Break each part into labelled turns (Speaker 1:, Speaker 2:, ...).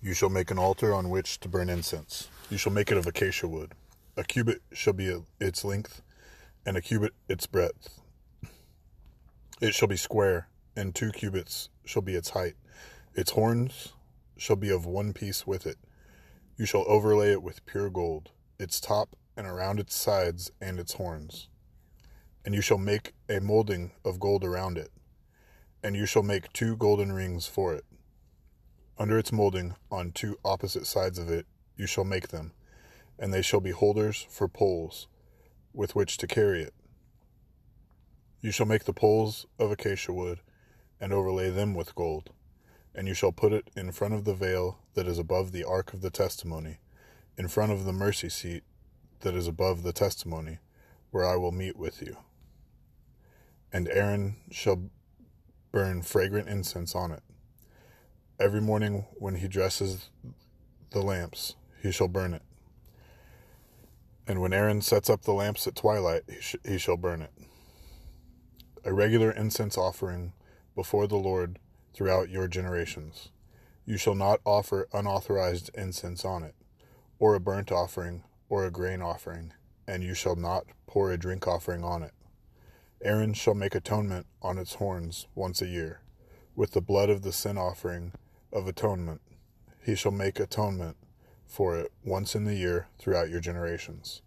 Speaker 1: You shall make an altar on which to burn incense. You shall make it of acacia wood. A cubit shall be its length, and a cubit its breadth. It shall be square, and two cubits shall be its height. Its horns shall be of one piece with it. You shall overlay it with pure gold, its top and around its sides and its horns. And you shall make a molding of gold around it, and you shall make two golden rings for it. Under its molding, on two opposite sides of it, you shall make them, and they shall be holders for poles with which to carry it. You shall make the poles of acacia wood, and overlay them with gold. And you shall put it in front of the veil that is above the ark of the testimony, in front of the mercy seat that is above the testimony, where I will meet with you. And Aaron shall burn fragrant incense on it. Every morning when he dresses the lamps, he shall burn it. And when Aaron sets up the lamps at twilight, he, sh- he shall burn it. A regular incense offering before the Lord throughout your generations. You shall not offer unauthorized incense on it, or a burnt offering, or a grain offering, and you shall not pour a drink offering on it. Aaron shall make atonement on its horns once a year, with the blood of the sin offering of atonement. He shall make atonement for it once in the year throughout your generations.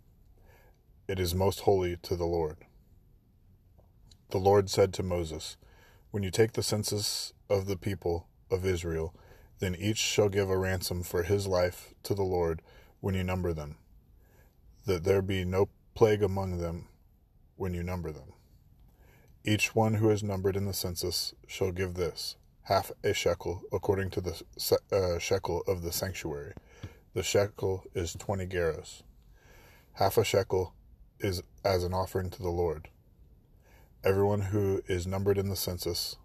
Speaker 1: It is most holy to the Lord. The Lord said to Moses, When you take the census of the people of Israel, then each shall give a ransom for his life to the Lord when you number them, that there be no plague among them when you number them. Each one who is numbered in the census shall give this half a shekel according to the uh, shekel of the sanctuary. The shekel is twenty gerahs. Half a shekel is as an offering to the Lord. Everyone who is numbered in the census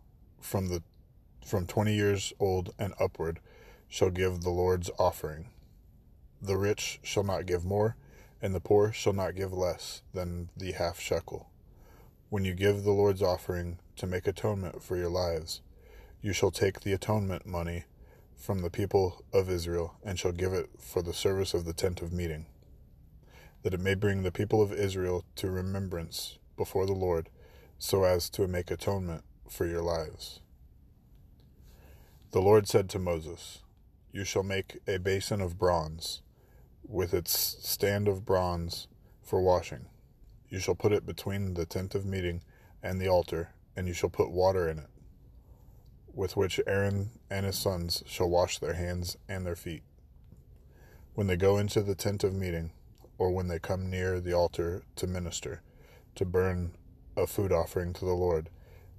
Speaker 1: from the from twenty years old and upward shall give the Lord's offering. The rich shall not give more, and the poor shall not give less than the half shekel. When you give the Lord's offering to make atonement for your lives, you shall take the atonement money from the people of Israel and shall give it for the service of the tent of meeting, that it may bring the people of Israel to remembrance before the Lord, so as to make atonement for your lives. The Lord said to Moses, You shall make a basin of bronze, with its stand of bronze for washing. You shall put it between the tent of meeting and the altar, and you shall put water in it, with which Aaron and his sons shall wash their hands and their feet. When they go into the tent of meeting, or when they come near the altar to minister, to burn a food offering to the Lord,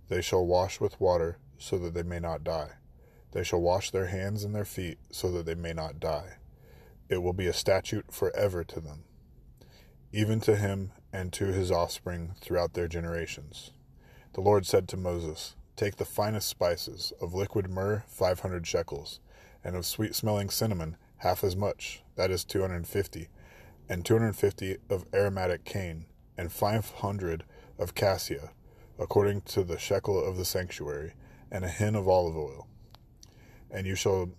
Speaker 1: they shall wash with water so that they may not die. They shall wash their hands and their feet so that they may not die. It will be a statute forever to them, even to him and to his offspring throughout their generations. The Lord said to Moses, Take the finest spices of liquid myrrh, 500 shekels, and of sweet smelling cinnamon, half as much, that is 250, and 250 of aromatic cane, and 500 of cassia, according to the shekel of the sanctuary, and a hin of olive oil. And you shall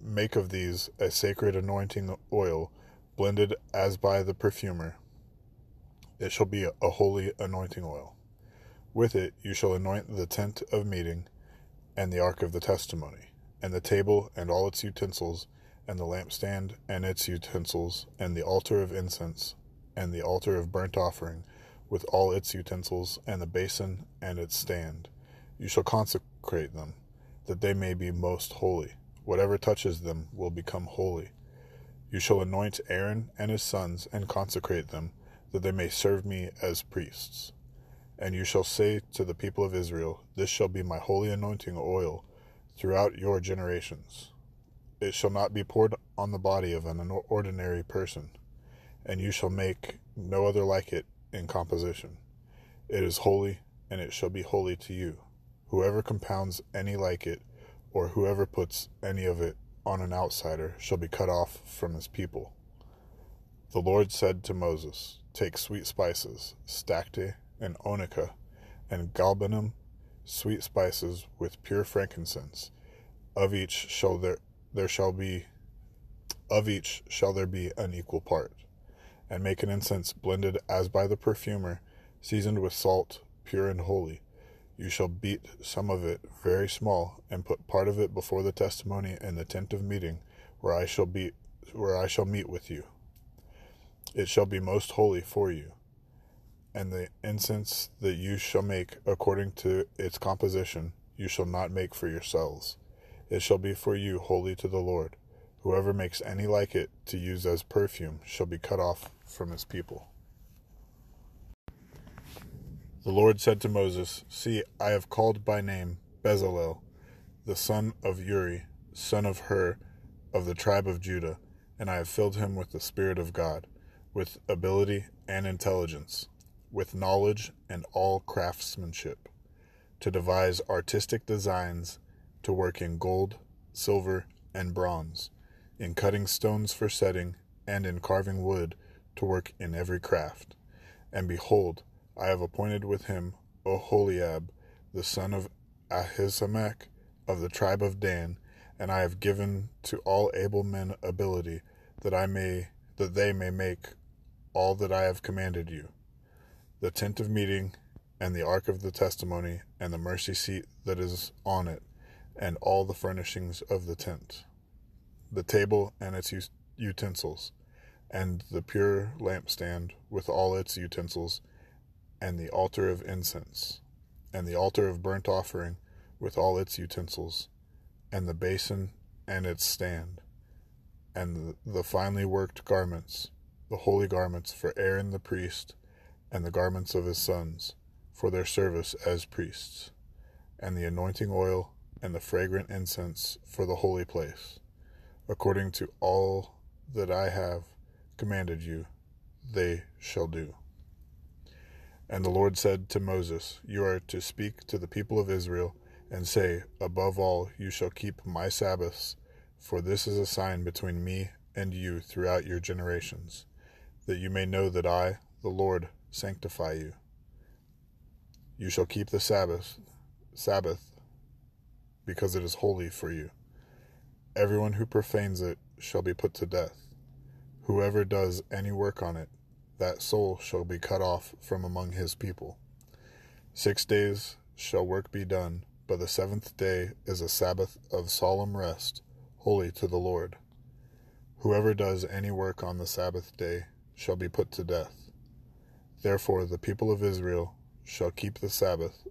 Speaker 1: make of these a sacred anointing oil, blended as by the perfumer. It shall be a holy anointing oil. With it you shall anoint the tent of meeting, and the ark of the testimony, and the table and all its utensils, and the lampstand and its utensils, and the altar of incense, and the altar of burnt offering, with all its utensils, and the basin and its stand. You shall consecrate them, that they may be most holy. Whatever touches them will become holy. You shall anoint Aaron and his sons, and consecrate them, that they may serve me as priests. And you shall say to the people of Israel, This shall be my holy anointing oil throughout your generations. It shall not be poured on the body of an ordinary person, and you shall make no other like it in composition. It is holy, and it shall be holy to you. Whoever compounds any like it, or whoever puts any of it on an outsider, shall be cut off from his people. The Lord said to Moses, Take sweet spices, stacte and onycha, and galbanum, sweet spices with pure frankincense. Of each shall there there shall be of each shall there be an equal part, and make an incense blended as by the perfumer, seasoned with salt, pure and holy. You shall beat some of it very small, and put part of it before the testimony in the tent of meeting, where I shall be where I shall meet with you. It shall be most holy for you. And the incense that you shall make according to its composition, you shall not make for yourselves. It shall be for you holy to the Lord. Whoever makes any like it to use as perfume shall be cut off from his people. The Lord said to Moses, See, I have called by name Bezalel, the son of Uri, son of Hur, of the tribe of Judah, and I have filled him with the Spirit of God, with ability and intelligence, with knowledge and all craftsmanship, to devise artistic designs, to work in gold, silver, and bronze in cutting stones for setting, and in carving wood, to work in every craft. And behold, I have appointed with him Oholiab, the son of Ahisamach, of the tribe of Dan, and I have given to all able men ability, that I may that they may make all that I have commanded you. The tent of meeting, and the ark of the testimony, and the mercy seat that is on it, and all the furnishings of the tent the table and its utensils, and the pure lampstand with all its utensils, and the altar of incense, and the altar of burnt offering with all its utensils, and the basin and its stand, and the finely worked garments, the holy garments for Aaron the priest, and the garments of his sons, for their service as priests, and the anointing oil and the fragrant incense for the holy place according to all that I have commanded you, they shall do. And the Lord said to Moses, You are to speak to the people of Israel, and say, Above all, you shall keep my Sabbaths, for this is a sign between me and you throughout your generations, that you may know that I, the Lord, sanctify you. You shall keep the Sabbath, Sabbath, because it is holy for you. Everyone who profanes it shall be put to death. Whoever does any work on it, that soul shall be cut off from among his people. Six days shall work be done, but the seventh day is a Sabbath of solemn rest, holy to the Lord. Whoever does any work on the Sabbath day shall be put to death. Therefore, the people of Israel shall keep the Sabbath,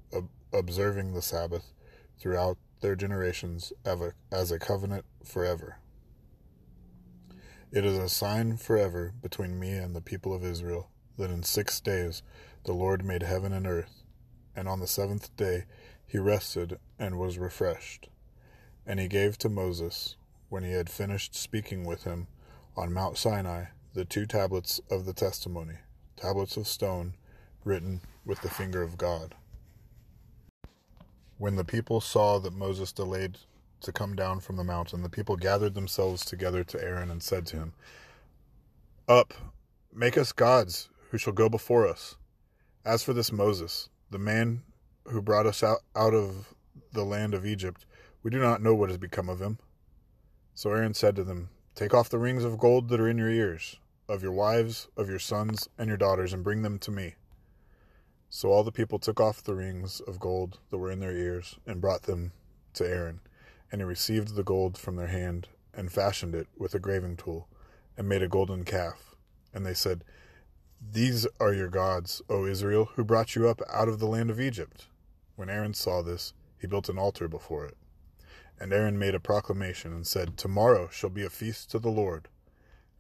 Speaker 1: observing the Sabbath throughout their generations as a covenant forever. It is a sign forever between me and the people of Israel that in six days the Lord made heaven and earth, and on the seventh day he rested and was refreshed. And he gave to Moses, when he had finished speaking with him on Mount Sinai, the two tablets of the testimony, tablets of stone written with the finger of God. When the people saw that Moses delayed to come down from the mountain, the people gathered themselves together to Aaron and said to him, Up, make us gods who shall go before us. As for this Moses, the man who brought us out, out of the land of Egypt, we do not know what has become of him. So Aaron said to them, Take off the rings of gold that are in your ears, of your wives, of your sons, and your daughters, and bring them to me. So all the people took off the rings of gold that were in their ears and brought them to Aaron. And he received the gold from their hand and fashioned it with a graving tool and made a golden calf. And they said, These are your gods, O Israel, who brought you up out of the land of Egypt. When Aaron saw this, he built an altar before it. And Aaron made a proclamation and said, Tomorrow shall be a feast to the Lord.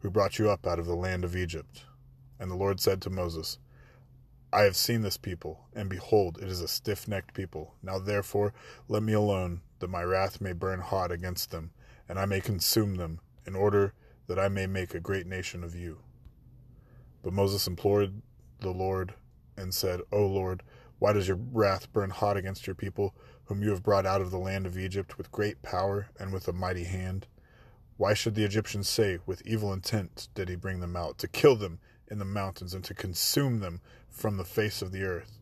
Speaker 1: who brought you up out of the land of Egypt. And the Lord said to Moses, I have seen this people, and behold, it is a stiff necked people. Now therefore let me alone, that my wrath may burn hot against them, and I may consume them, in order that I may make a great nation of you. But Moses implored the Lord and said, O Lord, why does your wrath burn hot against your people, whom you have brought out of the land of Egypt with great power and with a mighty hand? Why should the Egyptians say, With evil intent did he bring them out, to kill them in the mountains and to consume them from the face of the earth?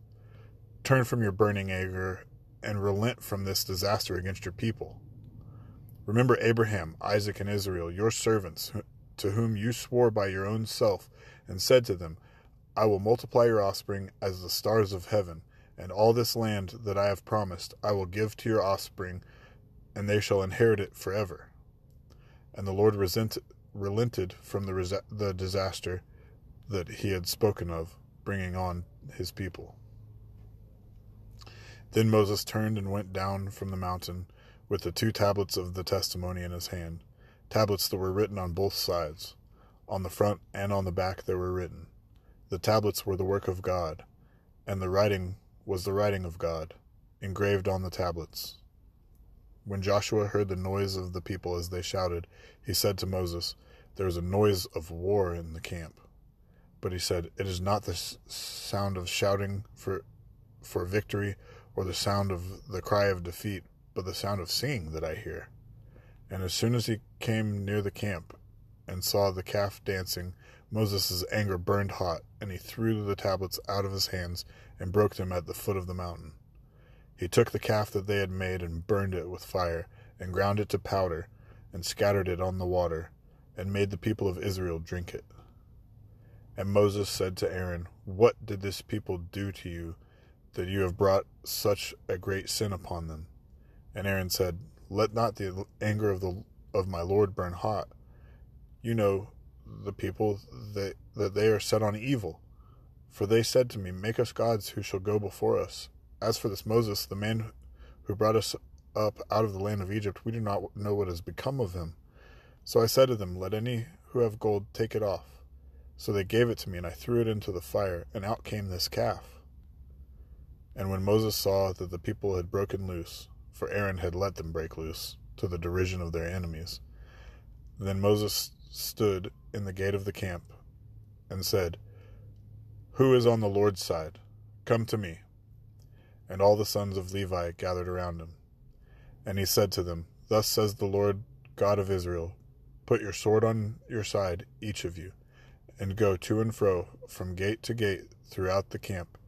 Speaker 1: Turn from your burning anger and relent from this disaster against your people. Remember Abraham, Isaac, and Israel, your servants, to whom you swore by your own self, and said to them, I will multiply your offspring as the stars of heaven, and all this land that I have promised I will give to your offspring, and they shall inherit it forever. And the Lord relented from the, the disaster that he had spoken of, bringing on his people. Then Moses turned and went down from the mountain with the two tablets of the testimony in his hand, tablets that were written on both sides. On the front and on the back they were written. The tablets were the work of God, and the writing was the writing of God, engraved on the tablets. When Joshua heard the noise of the people as they shouted, he said to Moses, There is a noise of war in the camp. But he said, It is not the sound of shouting for, for victory or the sound of the cry of defeat, but the sound of singing that I hear. And as soon as he came near the camp and saw the calf dancing, Moses' anger burned hot, and he threw the tablets out of his hands and broke them at the foot of the mountain. He took the calf that they had made and burned it with fire, and ground it to powder, and scattered it on the water, and made the people of Israel drink it. And Moses said to Aaron, What did this people do to you, that you have brought such a great sin upon them? And Aaron said, Let not the anger of the of my Lord burn hot. You know the people that that they are set on evil. For they said to me, Make us gods who shall go before us. As for this Moses, the man who brought us up out of the land of Egypt, we do not know what has become of him. So I said to them, Let any who have gold take it off. So they gave it to me, and I threw it into the fire, and out came this calf. And when Moses saw that the people had broken loose, for Aaron had let them break loose, to the derision of their enemies. Then Moses stood in the gate of the camp and said, Who is on the Lord's side? Come to me. And all the sons of Levi gathered around him. And he said to them, Thus says the Lord God of Israel Put your sword on your side, each of you, and go to and fro from gate to gate throughout the camp,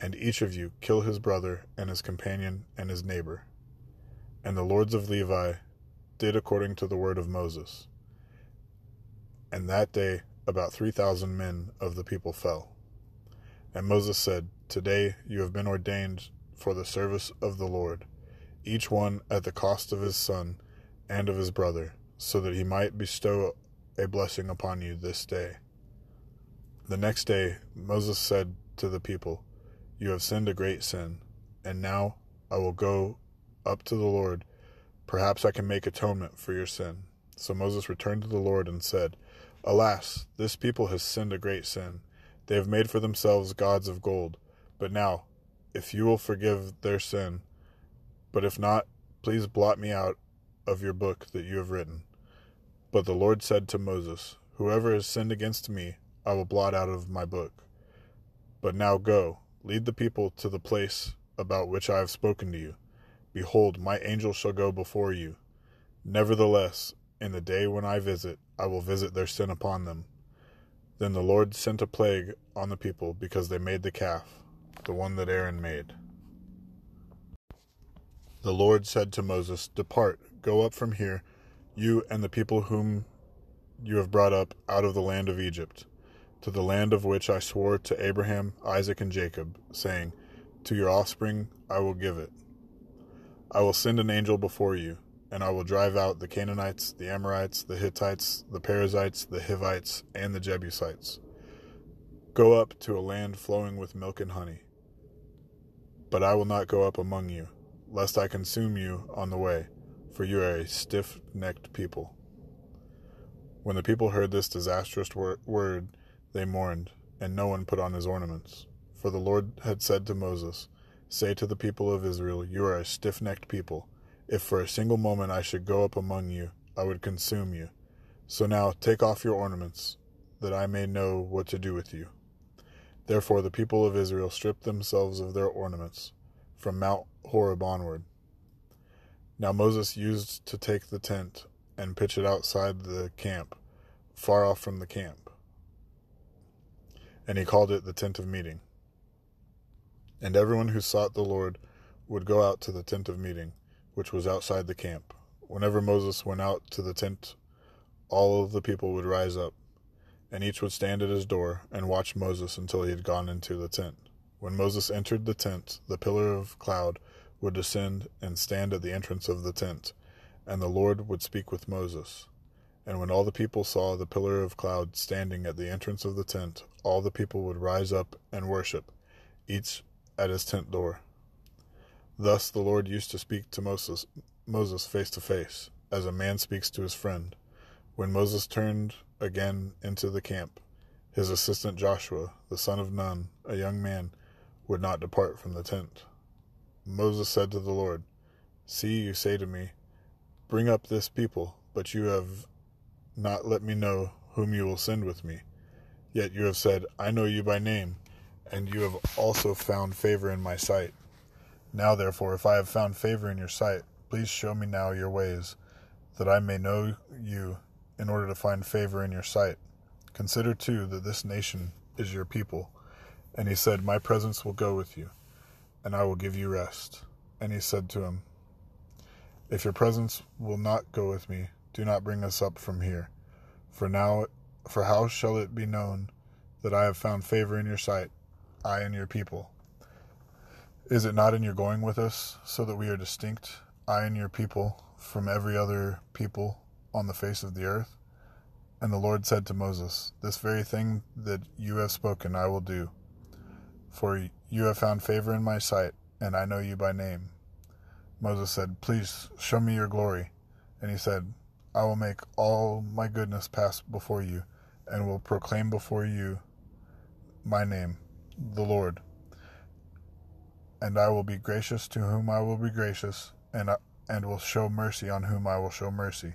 Speaker 1: and each of you kill his brother and his companion and his neighbor. And the lords of Levi did according to the word of Moses. And that day about three thousand men of the people fell. And Moses said, Today you have been ordained for the service of the Lord, each one at the cost of his son and of his brother, so that he might bestow a blessing upon you this day. The next day Moses said to the people, You have sinned a great sin, and now I will go up to the Lord. Perhaps I can make atonement for your sin. So Moses returned to the Lord and said, Alas, this people has sinned a great sin. They have made for themselves gods of gold. But now, if you will forgive their sin, but if not, please blot me out of your book that you have written. But the Lord said to Moses, Whoever has sinned against me, I will blot out of my book. But now go, lead the people to the place about which I have spoken to you. Behold, my angel shall go before you. Nevertheless, in the day when I visit, I will visit their sin upon them. Then the Lord sent a plague on the people because they made the calf, the one that Aaron made. The Lord said to Moses, Depart, go up from here, you and the people whom you have brought up out of the land of Egypt, to the land of which I swore to Abraham, Isaac, and Jacob, saying, To your offspring I will give it. I will send an angel before you, and I will drive out the Canaanites, the Amorites, the Hittites, the Perizzites, the Hivites, and the Jebusites. Go up to a land flowing with milk and honey. But I will not go up among you, lest I consume you on the way, for you are a stiff necked people. When the people heard this disastrous word, they mourned, and no one put on his ornaments. For the Lord had said to Moses, Say to the people of Israel, You are a stiff necked people. If for a single moment I should go up among you, I would consume you. So now take off your ornaments, that I may know what to do with you. Therefore the people of Israel stripped themselves of their ornaments from Mount Horeb onward. Now Moses used to take the tent and pitch it outside the camp, far off from the camp. And he called it the tent of meeting. And everyone who sought the Lord would go out to the tent of meeting, which was outside the camp. Whenever Moses went out to the tent, all of the people would rise up and each would stand at his door and watch Moses until he had gone into the tent. When Moses entered the tent, the pillar of cloud would descend and stand at the entrance of the tent, and the Lord would speak with Moses. And when all the people saw the pillar of cloud standing at the entrance of the tent, all the people would rise up and worship, each at his tent door. Thus the Lord used to speak to Moses, Moses face to face, as a man speaks to his friend. When Moses turned again into the camp, his assistant Joshua, the son of Nun, a young man, would not depart from the tent. Moses said to the Lord, See, you say to me, Bring up this people, but you have not let me know whom you will send with me. Yet you have said, I know you by name, and you have also found favor in my sight. Now, therefore, if I have found favor in your sight, please show me now your ways, that I may know you in order to find favor in your sight. Consider too that this nation is your people. And he said, My presence will go with you, and I will give you rest. And he said to him, If your presence will not go with me, do not bring us up from here. For now, for how shall it be known that I have found favor in your sight, I and your people? Is it not in your going with us, so that we are distinct, I and your people, from every other people on the face of the earth? And the Lord said to Moses, This very thing that you have spoken I will do. For you have found favor in my sight, and I know you by name. Moses said, Please show me your glory. And he said, I will make all my goodness pass before you, and will proclaim before you my name, the Lord. And I will be gracious to whom I will be gracious, and, and will show mercy on whom I will show mercy.